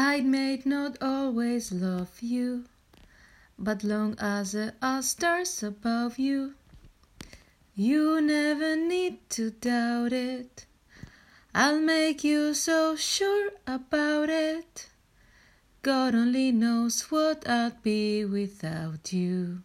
I may not always love you, but long as there are stars above you, you never need to doubt it. I'll make you so sure about it. God only knows what I'd be without you.